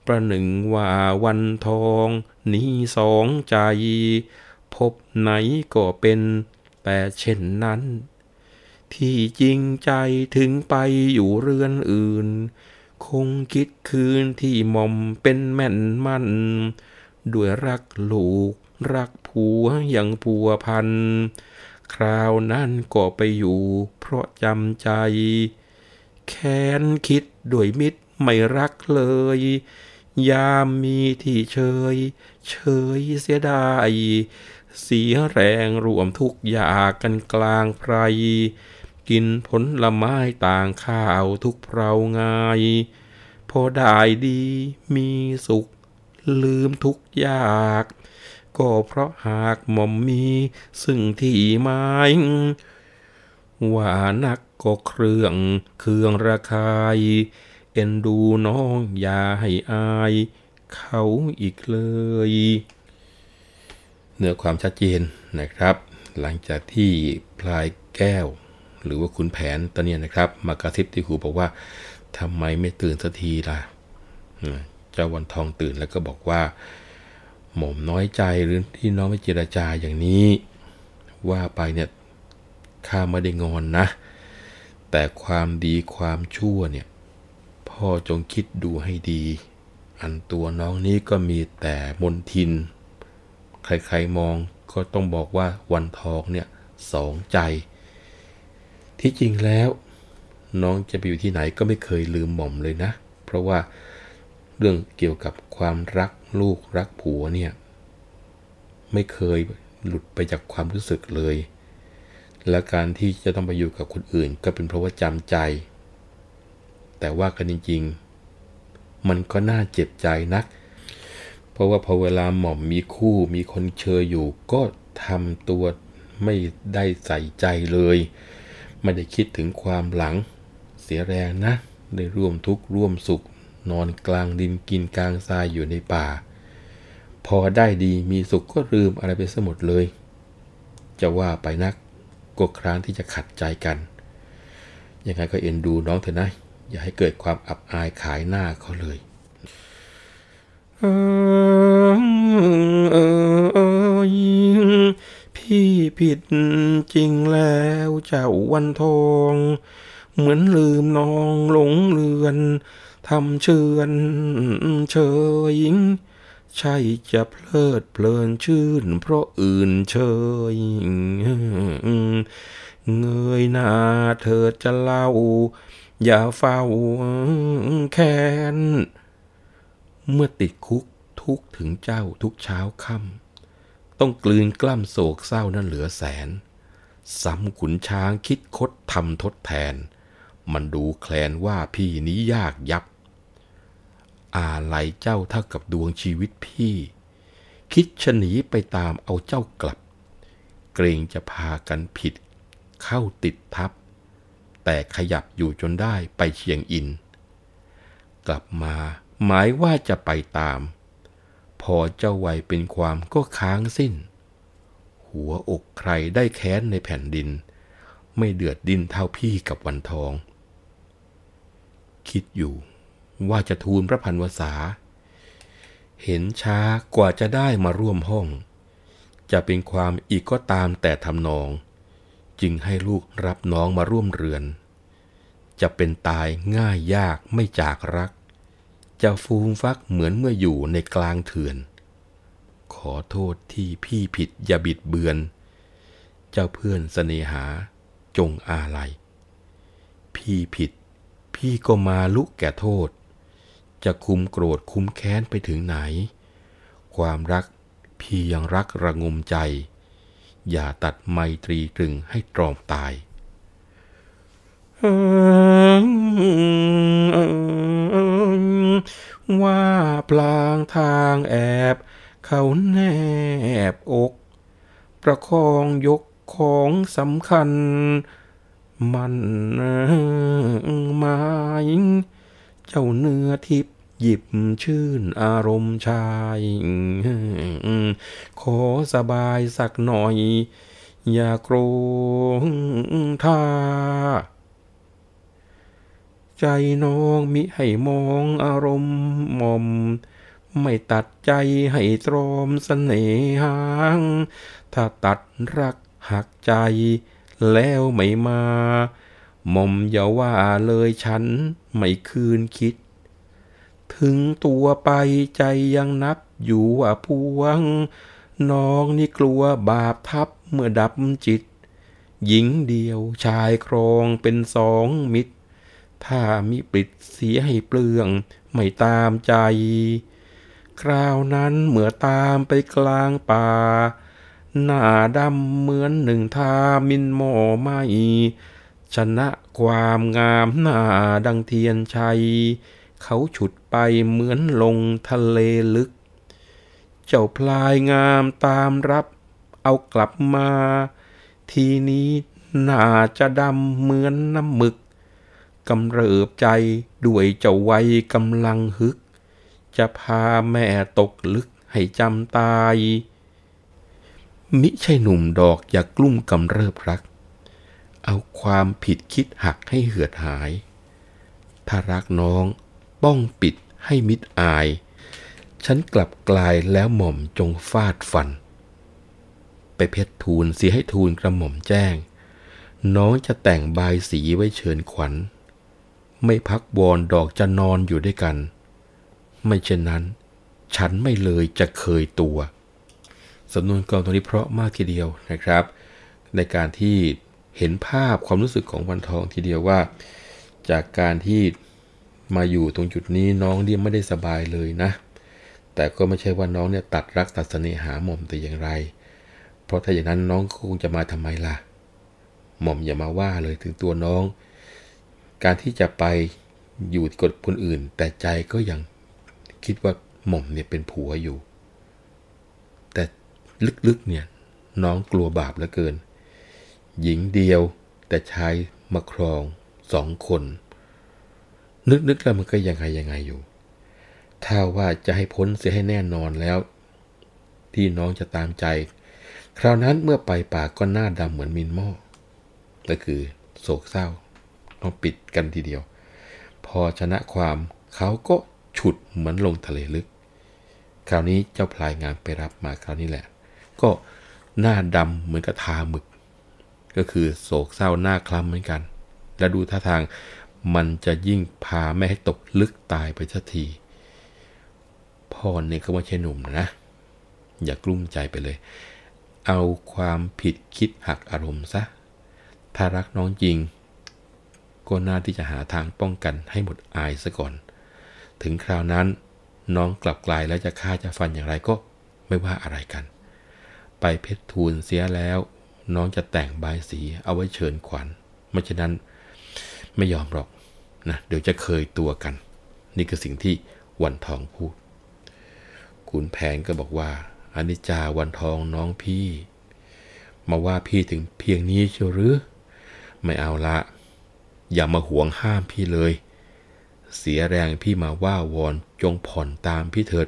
ประหนึ่งว่าวันทองนี้สองใจ พบไหนก็เป็นแต่เช่นนั้น ที่จริงใจถึงไปอยู่เรือนอื่น คงคิดคืนที่หม่อมเป็นแม่นมันด้วยรักลูกรักผัวอย่างผัวพัน คราวนั้นก็ไปอยู่ เพราะจำใจ แค้นคิดด้วยมิตรไม่รักเลย ยามมีที่เชยเฉยเสียดายเสียแรงรวมทุกอยากกันกลางไพรกินผลละไม้ต่างข้าวทุกเพรางาย พอได้ดีมีสุข ลืมทุกอยาก ก็เพราะหากหม่อมมี ซึ่งที่หมายว่านักก็เครื่องเครื่องระคาย เอ็นดูน้องอย่าให้อาย เขาอีกเลย เนื้อความชัดเจนนะครับ หลังจากที่พลายแก้ว หรือว่าคุณแผนตอนนี้นะครับ มากระซิบที่หูบอกว่าทำไมไม่ตื่นสักทีล่ะเจ้าวันทองตื่นแล้วก็บอกว่า หม่อมน้อยใจหรือที่น้องไม่เจรจาอย่างนี้ ว่าไปเนี่ยข้าไม่ได้งอนนะ แต่ความดีความชั่วเนี่ยพ่อจงคิดดูให้ดี อันตัวน้องนี้ก็มีแต่มนทิน ใครๆมองก็ต้องบอกว่าวันทองเนี่ยสองใจ ที่จริงแล้ว น้องจะไปอยู่ที่ไหนก็ไม่เคยลืมหม่อมเลยนะ เพราะว่าเรื่องเกี่ยวกับความรัก ลูกรักผัวเนี่ย ไม่เคยหลุดไปจากความรู้สึกเลย และการที่จะต้องไปอยู่กับคนอื่น ก็เป็นเพราะว่าจำใจ แต่ว่ากันจริงๆ มันก็น่าเจ็บใจนัก เพราะว่าพอเวลาหม่อมมีคู่มีคนเชยอยู่ ก็ทำตัวไม่ได้ใส่ใจเลย ไม่ได้คิดถึงความหลังเสียแรงนะ ได้ร่วมทุกข์ร่วมสุข นอนกลางดินกินกลางทรายอยู่ในป่า พอได้ดีมีสุขก็ลืมอะไรไปสมดเลย จะว่าไปนักก็ครั้งที่จะขัดใจกัน ยังไงก็เอ็นดูน้องเถอะนะ อย่าให้เกิดความอับอายขายหน้าเขาเลยพี่ผิดจริงแล้วเจ้าวันทอง เหมือนลืมน้องหลงเลือน ทำเชิญเชยใช่จะเพลิดเพลินชื่น เพราะอื่นเชยเงยหน้าเธอจะเล่า อย่าเฝ้าแค้น เมื่อติดคุกทุกถึงเจ้าทุกเช้าค่ำต้องกลืนกล้ำโศกเศร้านั่นเหลือแสนซ้ำขุนช้างคิดคดทำทดแทน มันดูแคลนว่าพี่นี้ยากยับ อาลัยเจ้าเท่ากับดวงชีวิตพี่ คิดชนีไปตามเอาเจ้ากลับ เกรงจะพากันผิด เข้าติดทับ แต่ขยับอยู่จนได้ไปเชียงอิน กลับมาหมายว่าจะไปตาม พอเจ้าวัยเป็นความก็ค้างสิ้น หัวอกใครได้แค้นในแผ่นดิน ไม่เดือดดินเท่าพี่กับวันทอง คิดอยู่ ว่าจะทูลพระพันวษา เห็นช้ากว่าจะได้มาร่วมห้อง จะเป็นความอีกก็ตามแต่ทำนอง จึงให้ลูกรับน้องมาร่วมเรือน จะเป็นตายง่ายยากไม่จากรัก จะฟูมฟักเหมือนเมื่ออยู่ในกลางเถื่อน ขอโทษที่พี่ผิดอย่าบิดเบือน เจ้าเพื่อนเสนหาจงอาลัยพี่ผิด พี่ก็มาลุกแก่โทษ จะคุมโกรธคุมแค้นไปถึงไหน ความรักพี่ยังรักระงมใจ อย่าตัดไมตรีตรึงให้ตรอมตายว่าปลางทางแอบ เขาแนบอก ประคองยกของสำคัญ มันหมาย เจ้าเนื้อทิพหยิบชื่นอารมณ์ชาย ขอสบายสักหน่อย อย่าโกรธท่า ใจน้องมิให้มองอารมณ์มอม ไม่ตัดใจให้ตรอมสเสน่หาง ถ้าตัดรักหักใจแล้วไม่มา หม่อมอย่าว่าเลยฉันไม่คืนคิด ถึงตัวไปใจยังนับอยู่ว่าพวง น้องนี่กลัวบาปทับเมื่อดับจิต หญิงเดียวชายครองเป็นสองมิตร ถ้ามิปิดเสียให้เปลืองไม่ตามใจ คราวนั้นเมื่อตามไปกลางป่า หน้าดำเหมือนหนึ่งทามินหมอไม่ ชนะความงามหน้าดังเทียนชัย เขาฉุดไปเหมือนลงทะเลลึก เจ้าพลายงามตามรับ เอากลับมา ทีนี้น่าจะดำเหมือนน้ำหมึกกำเริบใจด้วยเจ้าไวกำลังฮึก จะพาแม่ตกลึกให้จำตาย มิใช่หนุ่มดอกอย่ากลุ้มกำเริบรัก เอาความผิดคิดหักให้เหือดหาย ถ้ารักน้องป้องปิดให้มิดอาย ฉันกลับกลายแล้วหม่อมจงฟาดฟัน ไปเพชรทูลเสียให้ทูลกระหม่อมแจ้ง น้องจะแต่งบายสีไว้เชิญขวัญ ไม่พักวอนดอกจะนอนอยู่ด้วยกัน ไม่เช่นนั้น ฉันไม่เลยจะเคยตัวสำนวนกรอนตัวนี้เพราะมากทีเดียวนะครับ ในการที่ เห็นภาพความรู้สึกของวันทองทีเดียวว่า จากการที่มาอยู่ตรงจุดนี้น้องเนี่ยไม่ได้สบายเลยนะ แต่ก็ไม่ใช่ว่าน้องเนี่ยตัดรักตัดเสน่หาหม่อมแต่อย่างไร เพราะถ้าอย่างนั้นน้องคงจะมาทำไมล่ะ หม่อมอย่ามาว่าเลยถึงตัวน้อง การที่จะไปอยู่กดคนอื่น แต่ใจก็ยังคิดว่าหม่อมเนี่ยเป็นผัวอยู่ แต่ลึกๆเนี่ยน้องกลัวบาปเหลือเกิน หญิงเดียว แต่ชายมาครองสองคน นึกๆแล้วมันก็ยังไงยังไงอยู่ ถ้าว่าจะให้พ้นเสียให้แน่นอนแล้ว ที่น้องจะตามใจ คราวนั้นเมื่อไปป่าก็หน้าดำเหมือนมินหม้อก็คือโศกเศร้าต้องปิดกันทีเดียว พอชนะความเขาก็ฉุดเหมือนลงทะเลลึก คราวนี้เจ้าพลายงามไปรับมาคราวนี้แหละ ก็หน้าดำเหมือนกับทาหมึก ก็คือโศกเศร้าหน้าคล้ำเหมือนกัน และดูท่าทางมันจะยิ่งพาแม่ให้ตกลึกตายไปสักทีพ่อเนี่ยก็ไม่ใช่หนุ่มนะ อย่ากลุ้มใจไปเลย เอาความผิดคิดหักอารมณ์ซะ ถ้ารักน้องจริง ก็น่าที่จะหาทางป้องกันให้หมดอายซะก่อน ถึงคราวนั้นน้องกลับกลายแล้วจะฆ่าจะฟันอย่างไรก็ไม่ว่าอะไรกัน ไปเพชรทูลเสียแล้ว น้องจะแต่งบายสีเอาไว้เชิญขวัญไม่ฉะนั้นไม่ยอมหรอกนะเดี๋ยวจะเคยตัวกัน นี่คือสิ่งที่วันทองพูดขุนแผนก็บอกว่าอนิจจาวันทองน้องพี่ มาว่าพี่ถึงเพียงนี้เชียวหรือ ไม่เอาละ อย่ามาห่วงห้ามพี่เลย เสียแรงพี่มาว่าวอนจงผ่อนตามพี่เถิด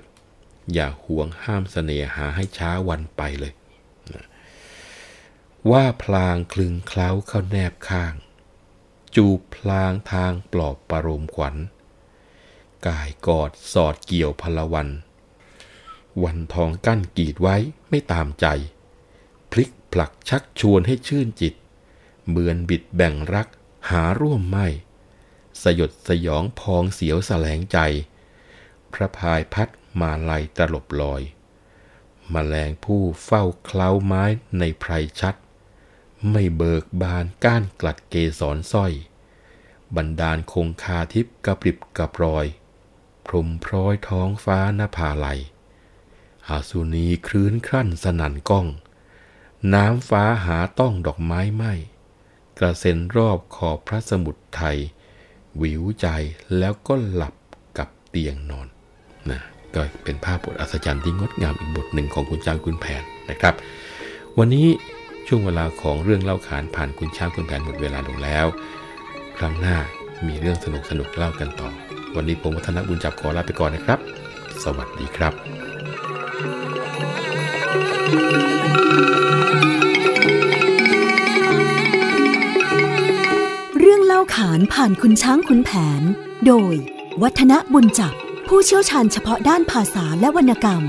อย่าห่วงห้ามเสน่หาให้ช้าวันไปเลย ว่าพลางคลึงเคล้าเข้าแนบข้าง จูบพลางทางปลอบประโลมขวัญ กายกอดสอดเกี่ยวพลวัน วันทองกั้นกีดไว้ไม่ตามใจ พลิกผลักชักชวนให้ชื่นจิต เบือนบิดแบ่งรักหาร่วมไม่ สยดสยองพองเสียวแสลงใจ พระพายพัดมาลัยตลบลอยมแมลงผู้เฝ้าเคล้าไม้ในไพรชัด ไม่เบิกบานก้านกลัดเกสรสร้อยบรรดาลคงคาทิพกระปริบกระปรอย พรมพร้อยท้องฟ้านภาลัยอาสุนีคลื่นครั่นสนั่นก้อง น้ำฟ้าหาต้องดอกไม้ไหมกระเซ็นรอบขอบพระสมุทรไทย วิวใจแล้วก็หลับกับเตียงนอนนะก็เป็นภาพบทอัศจรรย์ที่งดงามอีกบทหนึ่งของคุณจางคุณแผนนะครับ วันนี้ ช่วงเวลาของเรื่องเล่าขานผ่านคุณช้างคุณแผนหมดเวลาลงแล้ว ครั้งหน้ามีเรื่องสนุกสนุกเล่ากันต่อ วันนี้ผมวัฒนบุญจับขอลาไปก่อนนะครับ สวัสดีครับ เรื่องเล่าขานผ่านคุณช้างคุณแผน โดย วัฒนบุญจับผู้เชี่ยวชาญเฉพาะด้านภาษาและวรรณกรรม